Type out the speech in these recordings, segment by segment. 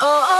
oh. oh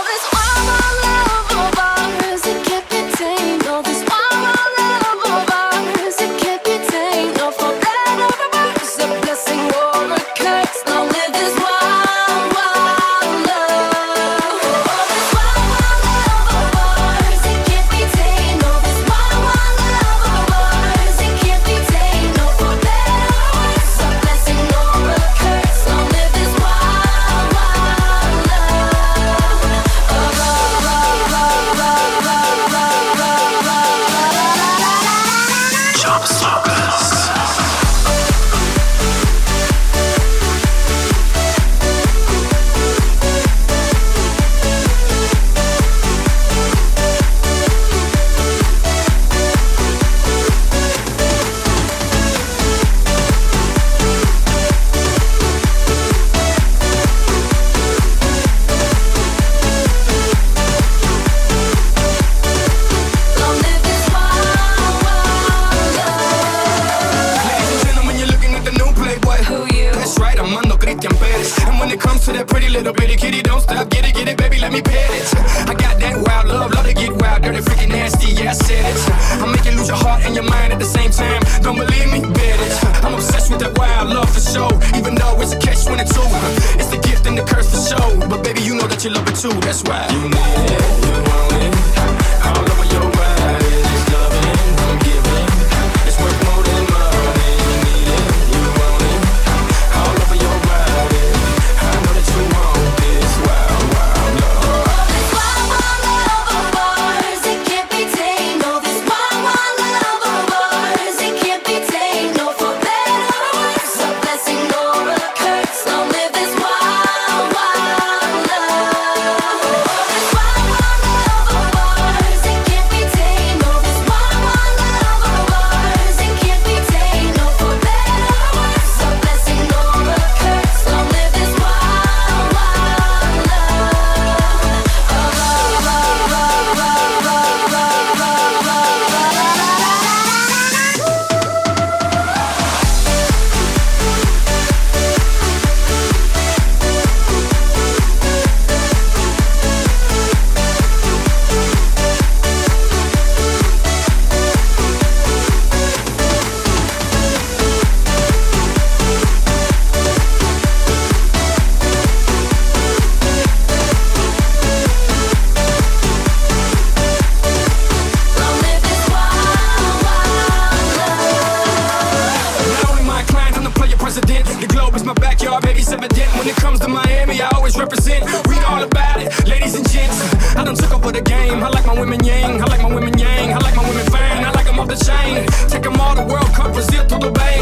The globe is my backyard, baby's evident. When it comes to Miami, I always represent. Read all about it, ladies and gents. I done took over the game. I like my women yang, I like my women yang, I like my women fine, I like them off the chain. Take them all to World Cup, Brazil to the bay.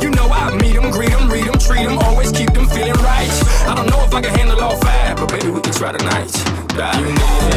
You know I meet them, greet them, read them, treat them, always keep them feeling right. I don't know if I can handle all five, but maybe we can try tonight. Die. You know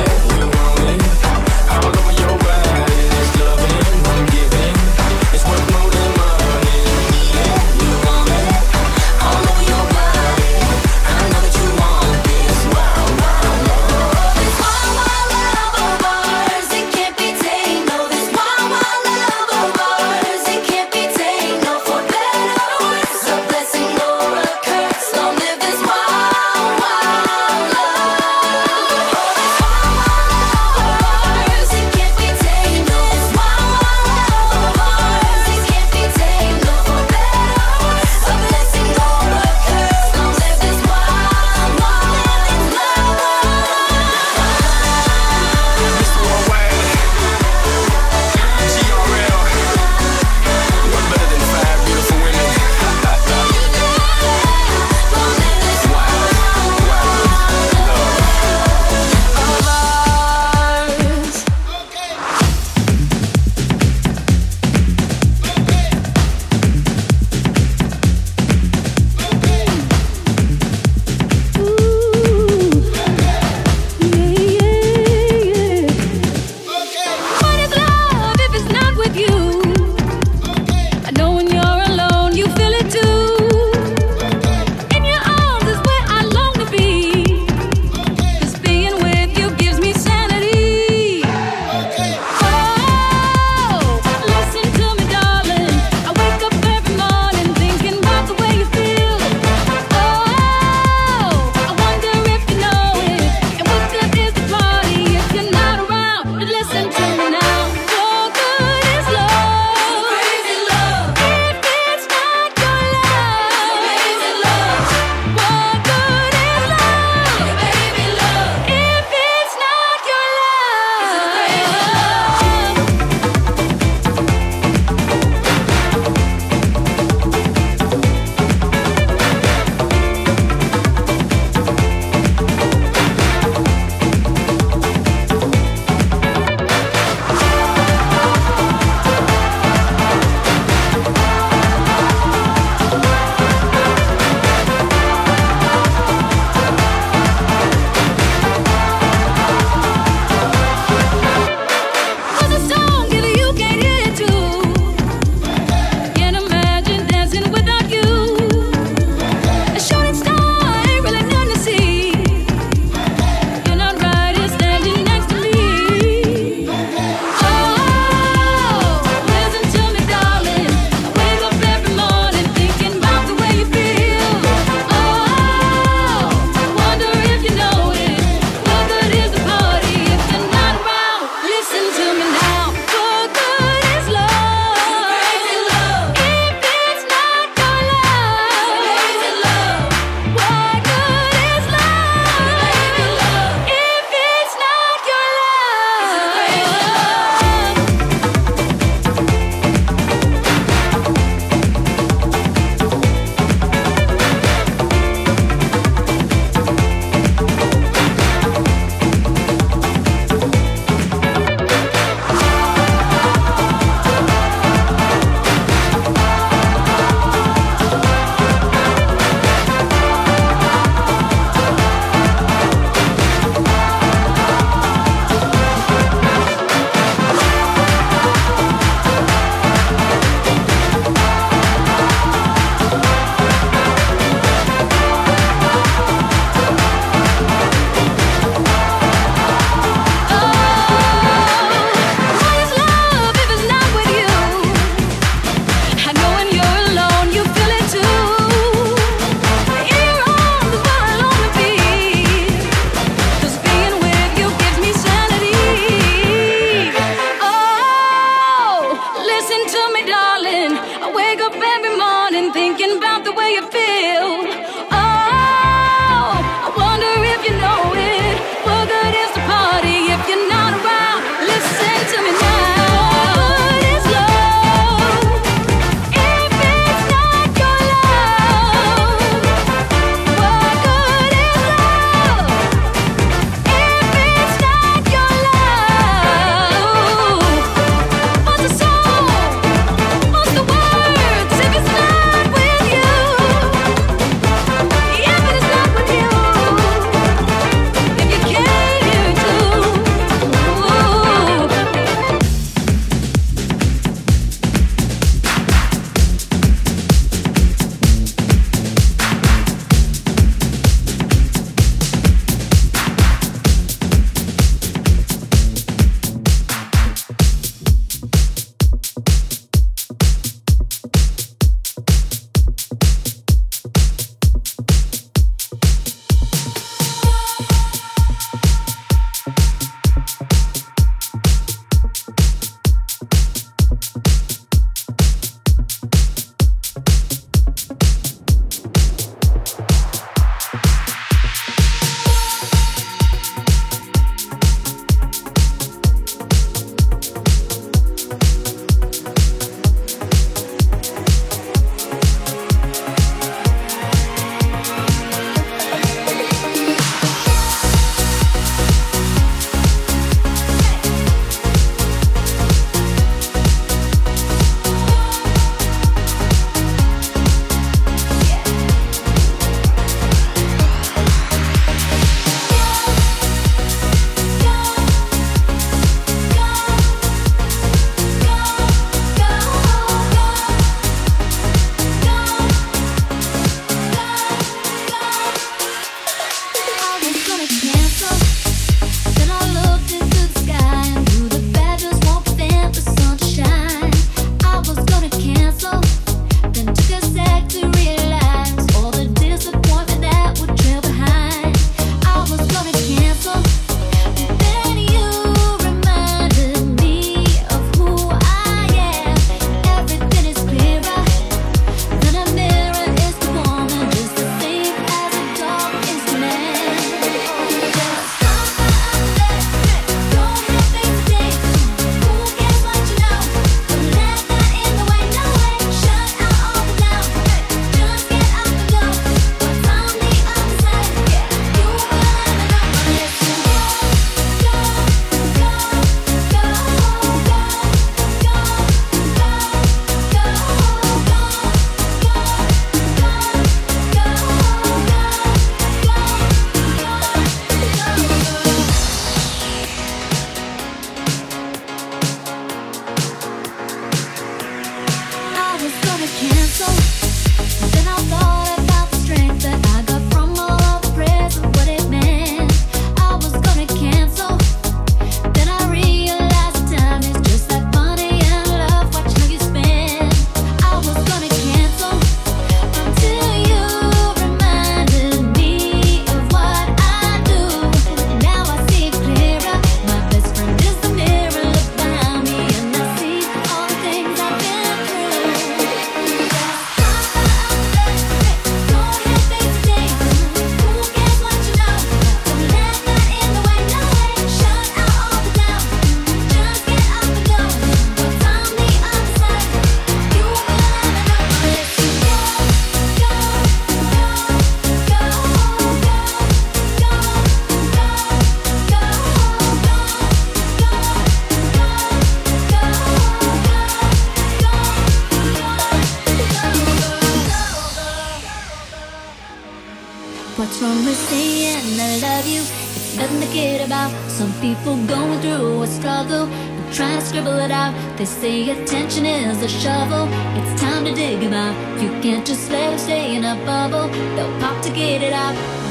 love you. It's nothing to kid about. Some people going through a struggle trying to scribble it out. They say attention is a shovel. It's time to dig them out. You can't just let stay in a bubble. They'll pop to get it out.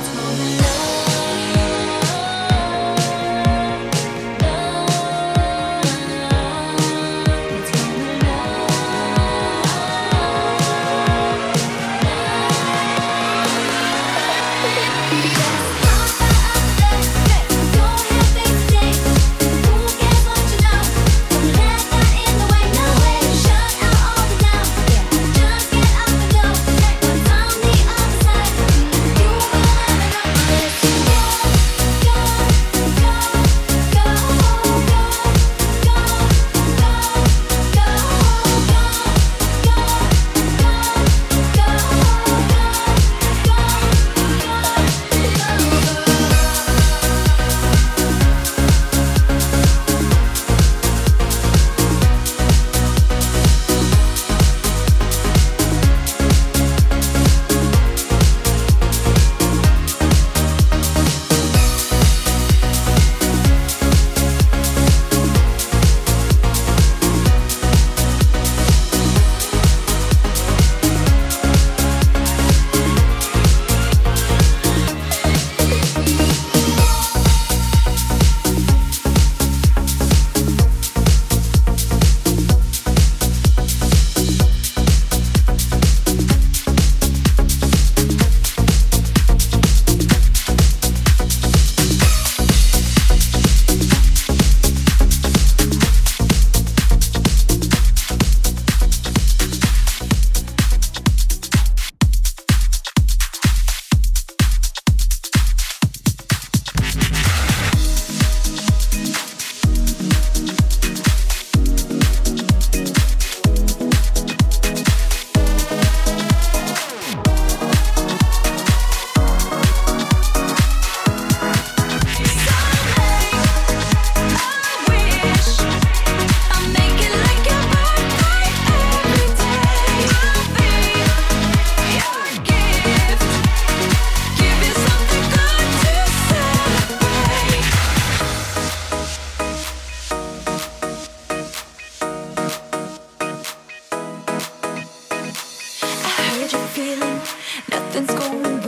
Bring out the big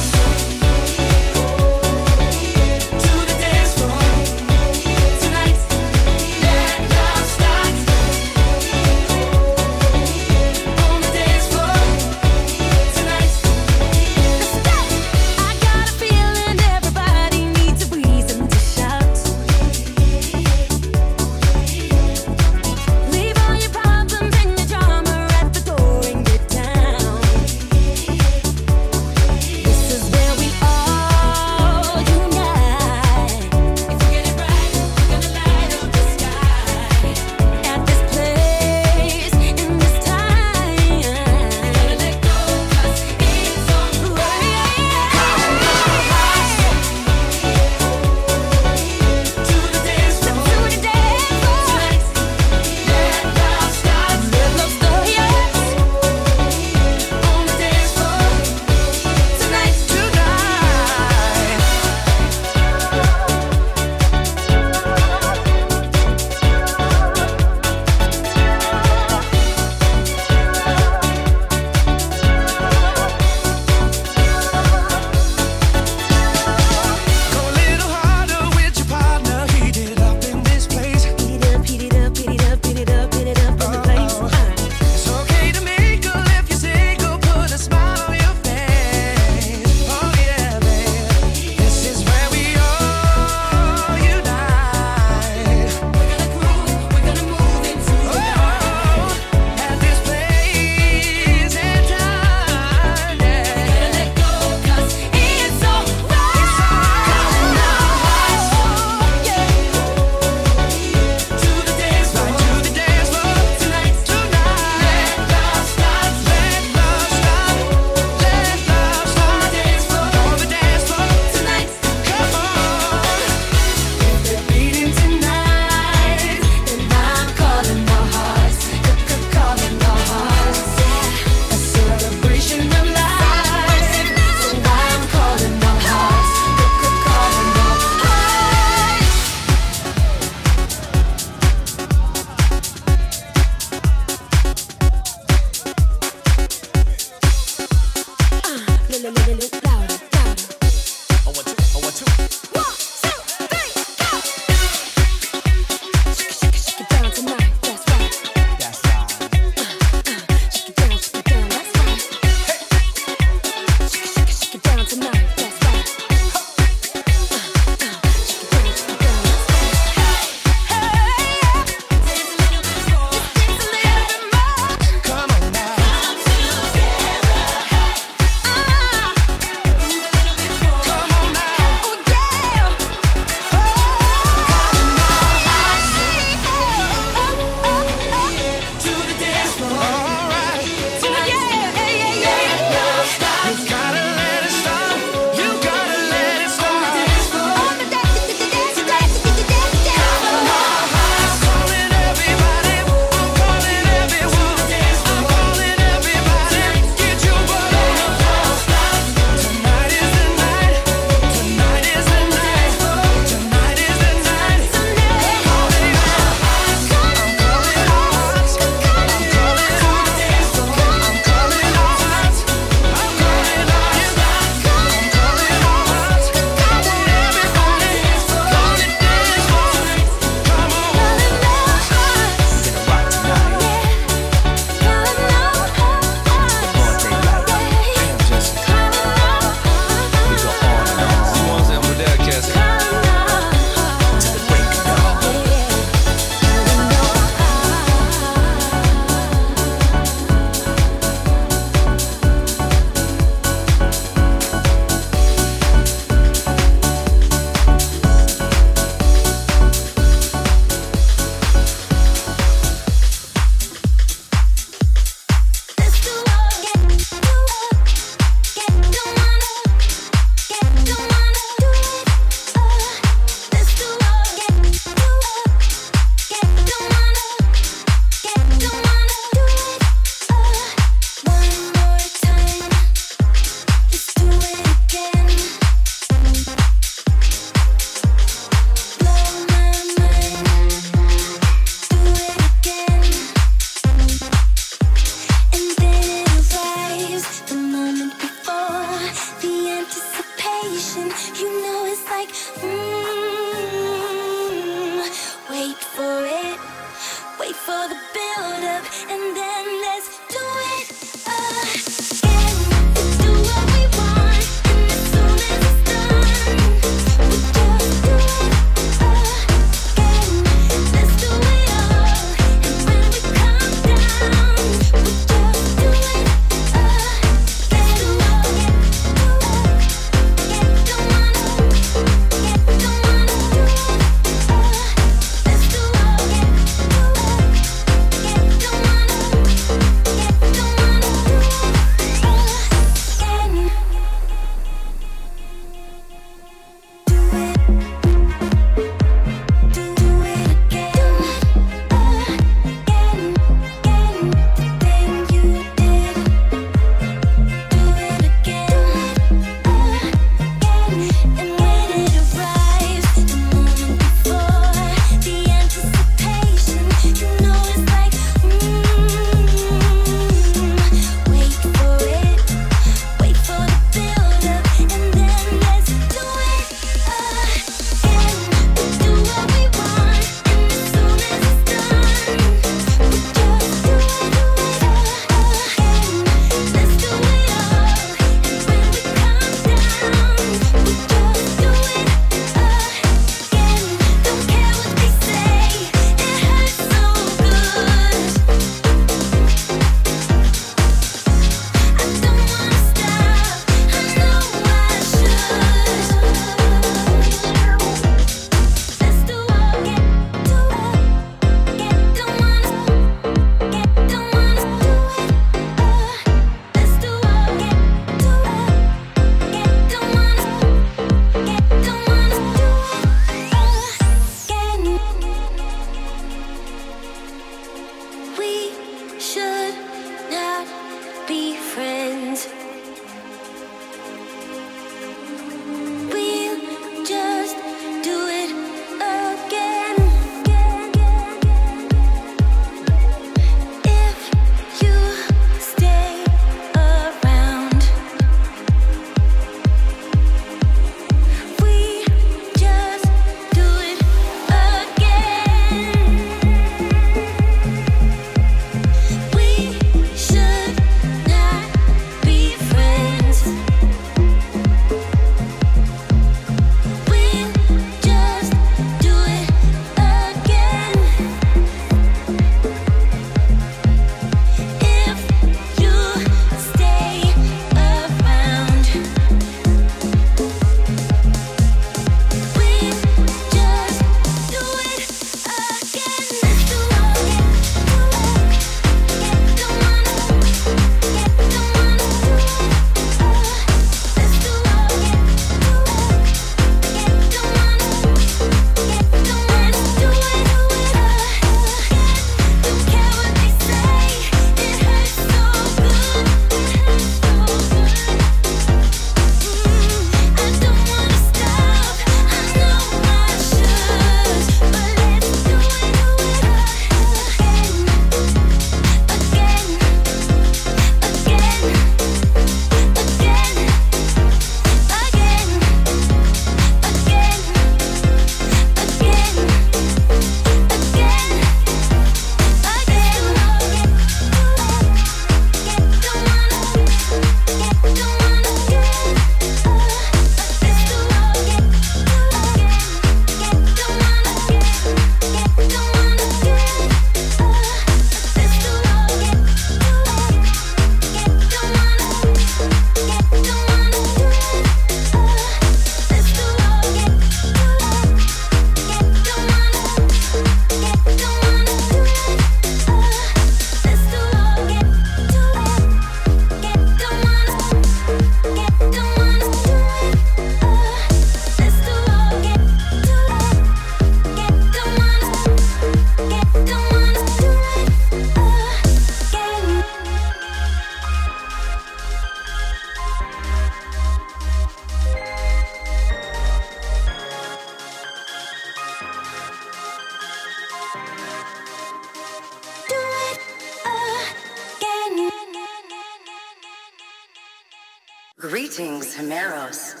Greetings, Himeros,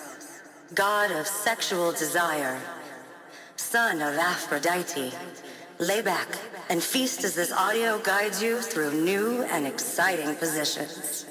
god of sexual desire, son of Aphrodite. Lay back and feast as this audio guides you through new and exciting positions.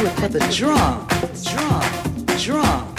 Do it for the drum, drum, drum.